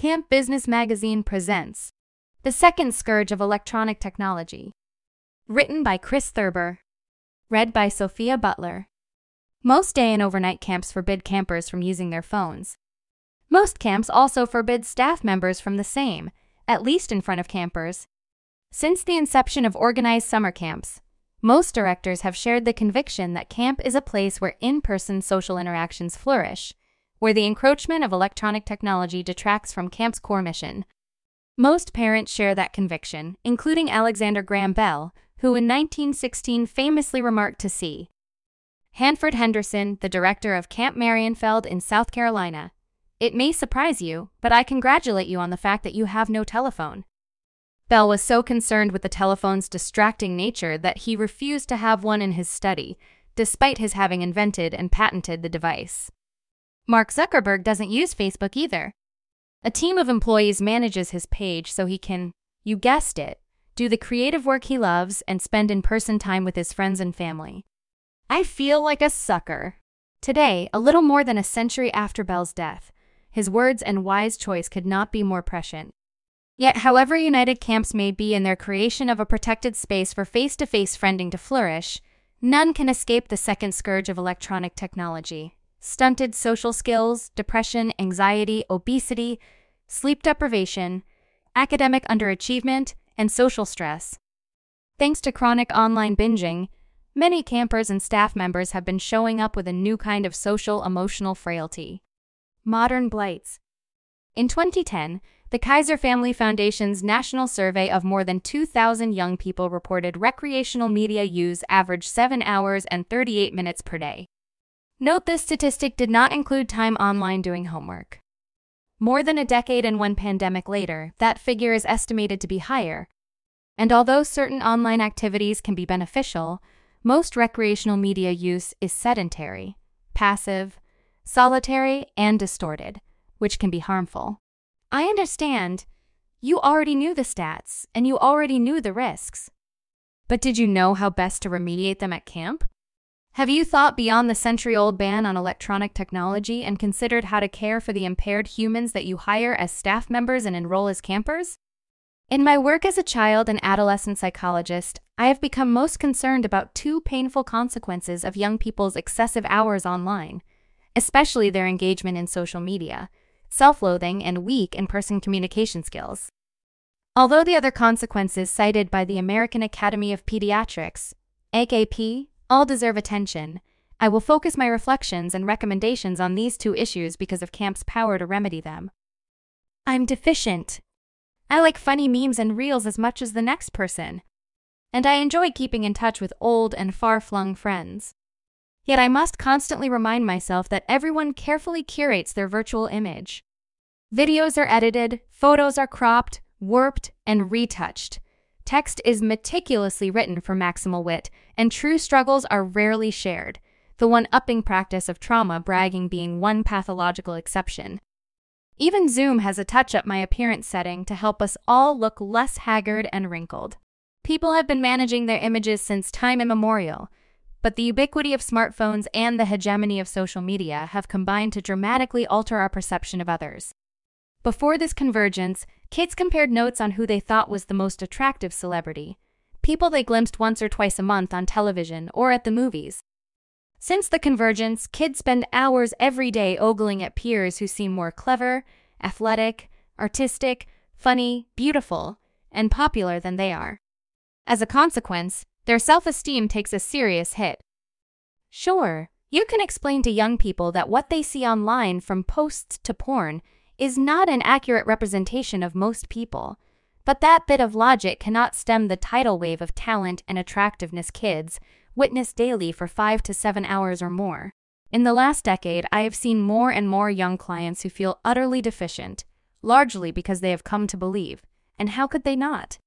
Camp Business Magazine presents The Second Scourge of Electronic Technology. Written by Chris Thurber. Read by Sophia Butler. Most day and overnight camps forbid campers from using their phones. Most camps also forbid staff members from the same, at least in front of campers. Since the inception of organized summer camps, most directors have shared the conviction that camp is a place where in person social interactions flourish, where the encroachment of electronic technology detracts from camp's core mission. Most parents share that conviction, including Alexander Graham Bell, who in 1916 famously remarked to C. Hanford Henderson, the director of Camp Marienfeld in South Carolina, It may surprise you, but I congratulate you on the fact that you have no telephone. Bell was so concerned with the telephone's distracting nature that he refused to have one in his study, despite his having invented and patented the device. Mark Zuckerberg doesn't use Facebook either. A team of employees manages his page so he can, you guessed it, do the creative work he loves and spend in person time with his friends and family. I feel like a sucker. Today, a little more than a century after Bell's death, his words and wise choice could not be more prescient. Yet, however united camps may be in their creation of a protected space for face to face friending to flourish, none can escape the second scourge of electronic technology stunted social skills, depression, anxiety, obesity, sleep deprivation, academic underachievement, and social stress. Thanks to chronic online binging, many campers and staff members have been showing up with a new kind of social emotional frailty modern blights. In 2010, the Kaiser Family Foundation's national survey of more than 2,000 young people reported recreational media use averaged 7 hours and 38 minutes per day. Note this statistic did not include time online doing homework. More than a decade and one pandemic later, that figure is estimated to be higher. And although certain online activities can be beneficial, most recreational media use is sedentary, passive, solitary, and distorted, which can be harmful. I understand. You already knew the stats, and you already knew the risks. But did you know how best to remediate them at camp? Have you thought beyond the century old ban on electronic technology and considered how to care for the impaired humans that you hire as staff members and enroll as campers? In my work as a child and adolescent psychologist, I have become most concerned about two painful consequences of young people's excessive hours online, especially their engagement in social media, self loathing, and weak in person communication skills. Although the other consequences cited by the American Academy of Pediatrics, AAP, all deserve attention. I will focus my reflections and recommendations on these two issues because of camp's power to remedy them. I'm deficient. I like funny memes and reels as much as the next person. And I enjoy keeping in touch with old and far flung friends. Yet I must constantly remind myself that everyone carefully curates their virtual image. Videos are edited, photos are cropped, warped, and retouched. Text is meticulously written for maximal wit, and true struggles are rarely shared, the one upping practice of trauma bragging being one pathological exception. Even Zoom has a touch up my appearance setting to help us all look less haggard and wrinkled. People have been managing their images since time immemorial, but the ubiquity of smartphones and the hegemony of social media have combined to dramatically alter our perception of others. Before this convergence, kids compared notes on who they thought was the most attractive celebrity, people they glimpsed once or twice a month on television or at the movies. Since the convergence, kids spend hours every day ogling at peers who seem more clever, athletic, artistic, funny, beautiful, and popular than they are. As a consequence, their self esteem takes a serious hit. Sure, you can explain to young people that what they see online from posts to porn is not an accurate representation of most people. But that bit of logic cannot stem the tidal wave of talent and attractiveness kids witness daily for five to seven hours or more. In the last decade, I have seen more and more young clients who feel utterly deficient, largely because they have come to believe, and how could they not?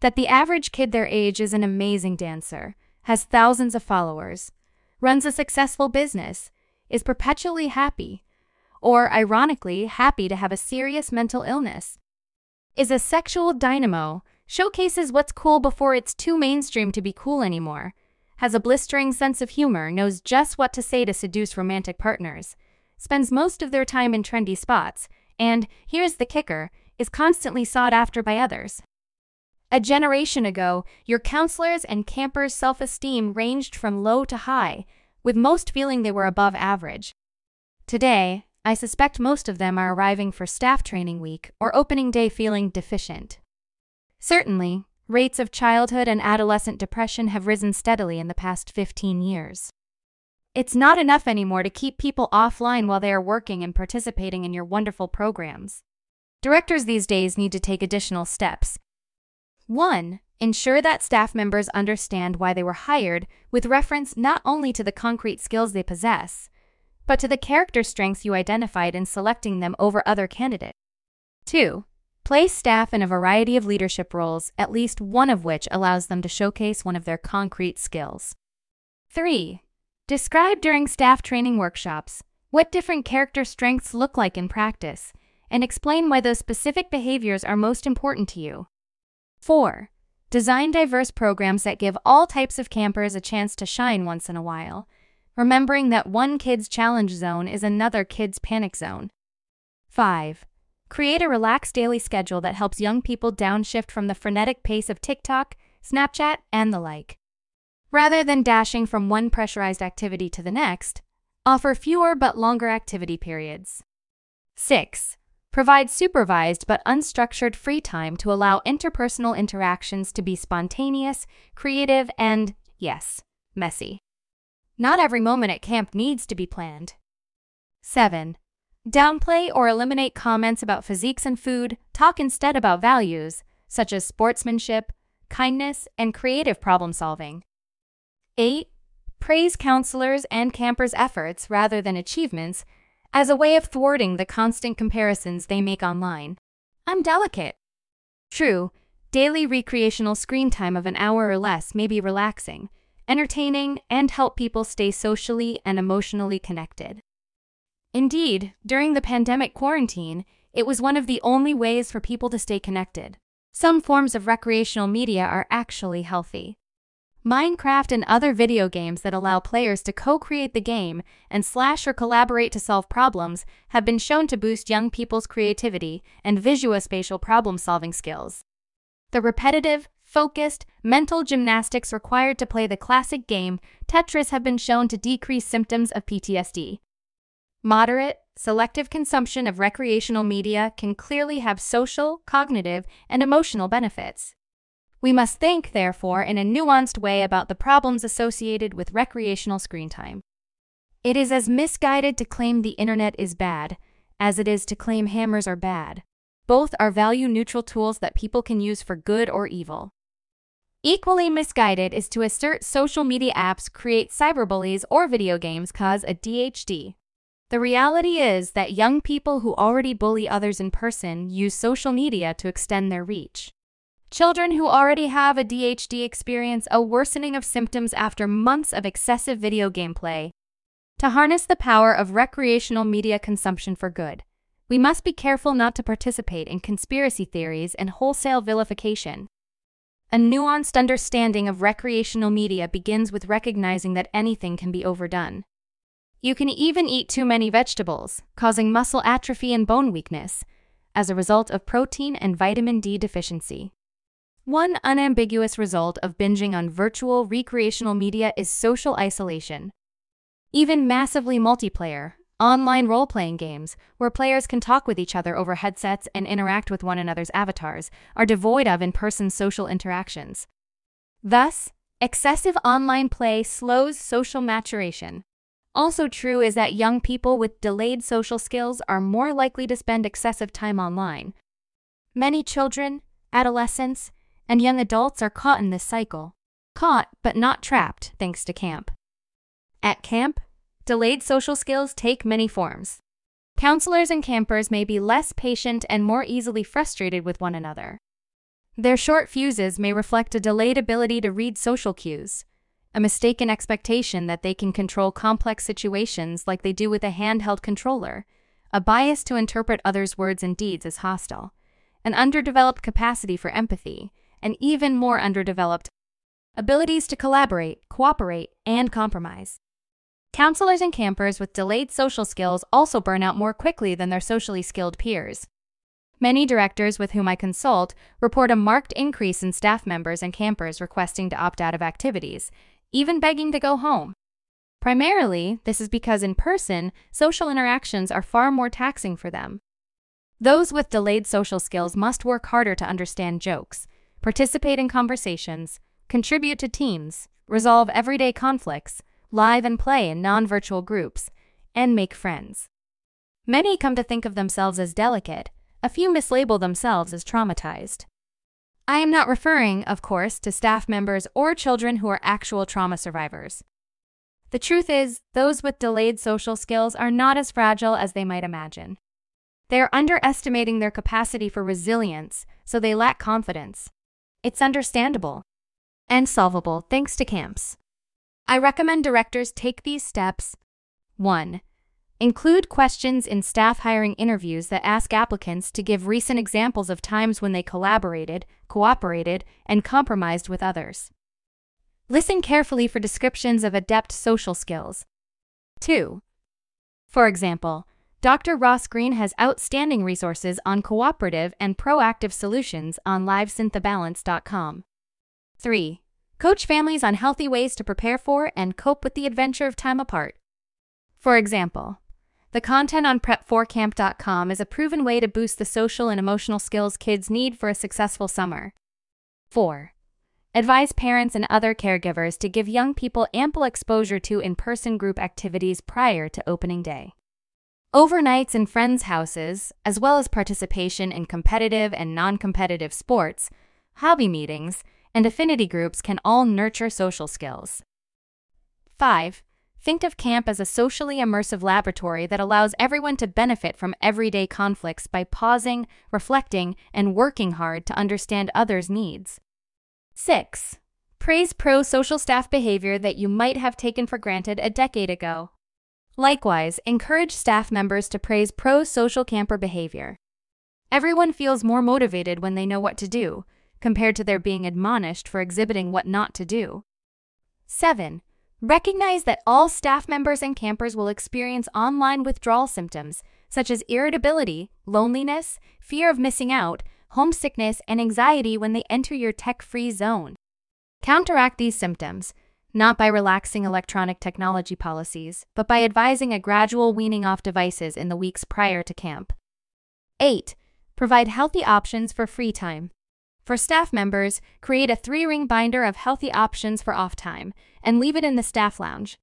That the average kid their age is an amazing dancer, has thousands of followers, runs a successful business, is perpetually happy, or ironically, happy to have a serious mental illness. Is a sexual dynamo, showcases what's cool before it's too mainstream to be cool anymore, has a blistering sense of humor, knows just what to say to seduce romantic partners, spends most of their time in trendy spots, and, here's the kicker, is constantly sought after by others. A generation ago, your counselors and campers' self esteem ranged from low to high, with most feeling they were above average. Today, I suspect most of them are arriving for staff training week or opening day feeling deficient. Certainly, rates of childhood and adolescent depression have risen steadily in the past 15 years. It's not enough anymore to keep people offline while they are working and participating in your wonderful programs. Directors these days need to take additional steps. 1. Ensure that staff members understand why they were hired with reference not only to the concrete skills they possess, but to the character strengths you identified in selecting them over other candidates. 2. Place staff in a variety of leadership roles, at least one of which allows them to showcase one of their concrete skills. 3. Describe during staff training workshops what different character strengths look like in practice and explain why those specific behaviors are most important to you. 4. Design diverse programs that give all types of campers a chance to shine once in a while, remembering that one kid's challenge zone is another kid's panic zone. 5. Create a relaxed daily schedule that helps young people downshift from the frenetic pace of TikTok, Snapchat, and the like. Rather than dashing from one pressurized activity to the next, offer fewer but longer activity periods. 6. Provide supervised but unstructured free time to allow interpersonal interactions to be spontaneous, creative, and, yes, messy. Not every moment at camp needs to be planned. 7. Downplay or eliminate comments about physiques and food, talk instead about values, such as sportsmanship, kindness, and creative problem solving. 8. Praise counselors and campers' efforts rather than achievements as a way of thwarting the constant comparisons they make online. I'm delicate. True, daily recreational screen time of an hour or less may be relaxing, entertaining, and help people stay socially and emotionally connected. Indeed, during the pandemic quarantine, it was one of the only ways for people to stay connected. Some forms of recreational media are actually healthy. Minecraft and other video games that allow players to co-create the game and slash or collaborate to solve problems have been shown to boost young people's creativity and visuospatial problem-solving skills. The repetitive, focused, mental gymnastics required to play the classic game Tetris have been shown to decrease symptoms of PTSD. Moderate, selective consumption of recreational media can clearly have social, cognitive, and emotional benefits. We must think, therefore, in a nuanced way about the problems associated with recreational screen time. It is as misguided to claim the internet is bad as it is to claim hammers are bad. Both are value neutral tools that people can use for good or evil. Equally misguided is to assert social media apps create cyberbullies or video games cause ADHD. The reality is that young people who already bully others in person use social media to extend their reach. Children who already have a ADHD experience a worsening of symptoms after months of excessive video game play. To harness the power of recreational media consumption for good, we must be careful not to participate in conspiracy theories and wholesale vilification. A nuanced understanding of recreational media begins with recognizing that anything can be overdone. You can even eat too many vegetables, causing muscle atrophy and bone weakness, as a result of protein and vitamin D deficiency. One unambiguous result of binging on virtual recreational media is social isolation. Even massively multiplayer, online role playing games, where players can talk with each other over headsets and interact with one another's avatars, are devoid of in person social interactions. Thus, excessive online play slows social maturation. Also, true is that young people with delayed social skills are more likely to spend excessive time online. Many children, adolescents, and young adults are caught in this cycle. Caught, but not trapped, thanks to camp. At camp, delayed social skills take many forms. Counselors and campers may be less patient and more easily frustrated with one another. Their short fuses may reflect a delayed ability to read social cues, a mistaken expectation that they can control complex situations like they do with a handheld controller, a bias to interpret others' words and deeds as hostile, an underdeveloped capacity for empathy, and even more underdeveloped abilities to collaborate, cooperate, and compromise. Counselors and campers with delayed social skills also burn out more quickly than their socially skilled peers. Many directors with whom I consult report a marked increase in staff members and campers requesting to opt out of activities, even begging to go home. Primarily, this is because in person, social interactions are far more taxing for them. Those with delayed social skills must work harder to understand jokes, participate in conversations, contribute to teams, resolve everyday conflicts, live and play in non virtual groups, and make friends. Many come to think of themselves as delicate, a few mislabel themselves as traumatized. I am not referring, of course, to staff members or children who are actual trauma survivors. The truth is, those with delayed social skills are not as fragile as they might imagine. They are underestimating their capacity for resilience, so they lack confidence. It's understandable and solvable thanks to camps. I recommend directors take these steps. 1. Include questions in staff hiring interviews that ask applicants to give recent examples of times when they collaborated, cooperated, and compromised with others. Listen carefully for descriptions of adept social skills. 2. For example, Dr. Ross Greene has outstanding resources on cooperative and proactive solutions on livesinthebalance.com. 3. Coach families on healthy ways to prepare for and cope with the adventure of time apart. For example, the content on prep4camp.com is a proven way to boost the social and emotional skills kids need for a successful summer. 4. Advise parents and other caregivers to give young people ample exposure to in person group activities prior to opening day. Overnights in friends' houses, as well as participation in competitive and non competitive sports, hobby meetings, and affinity groups can all nurture social skills. 5. Think of camp as a socially immersive laboratory that allows everyone to benefit from everyday conflicts by pausing, reflecting, and working hard to understand others' needs. 6. Praise pro social staff behavior that you might have taken for granted a decade ago. Likewise, encourage staff members to praise pro social camper behavior. Everyone feels more motivated when they know what to do, compared to their being admonished for exhibiting what not to do. 7. Recognize that all staff members and campers will experience online withdrawal symptoms, such as irritability, loneliness, fear of missing out, homesickness, and anxiety when they enter your tech free zone. Counteract these symptoms, not by relaxing electronic technology policies, but by advising a gradual weaning off devices in the weeks prior to camp. 8. Provide healthy options for free time. For staff members, create a three ring binder of healthy options for off time and leave it in the staff lounge.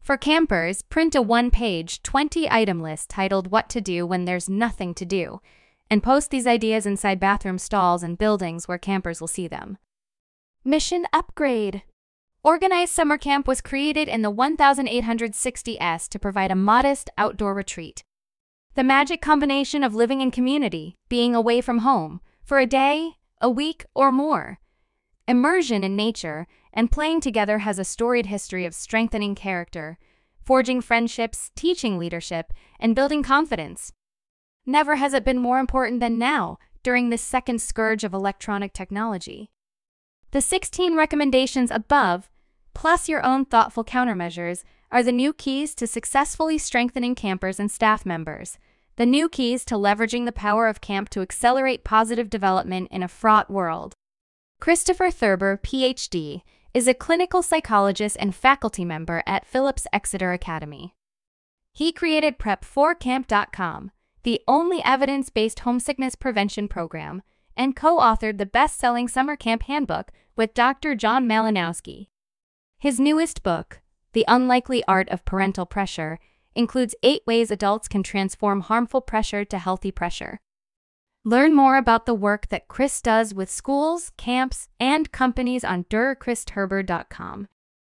For campers, print a one page, 20 item list titled What to Do When There's Nothing to Do, and post these ideas inside bathroom stalls and buildings where campers will see them. Mission Upgrade Organized Summer Camp was created in the 1860s to provide a modest outdoor retreat. The magic combination of living in community, being away from home, for a day, a week, or more. Immersion in nature and playing together has a storied history of strengthening character, forging friendships, teaching leadership, and building confidence. Never has it been more important than now during this second scourge of electronic technology. The 16 recommendations above, plus your own thoughtful countermeasures, are the new keys to successfully strengthening campers and staff members the new keys to leveraging the power of camp to accelerate positive development in a fraught world. Christopher Thurber, PhD, is a clinical psychologist and faculty member at Phillips Exeter Academy. He created Prep4Camp.com, the only evidence based homesickness prevention program, and co authored the best selling summer camp handbook with Dr. Jon Malinowski. His newest book, The Unlikely Art of Parental Pressure, includes eight ways adults can transform harmful pressure to healthy pressure. Learn more about the work that Chris does with schools, camps, and companies on durchristhurber.com.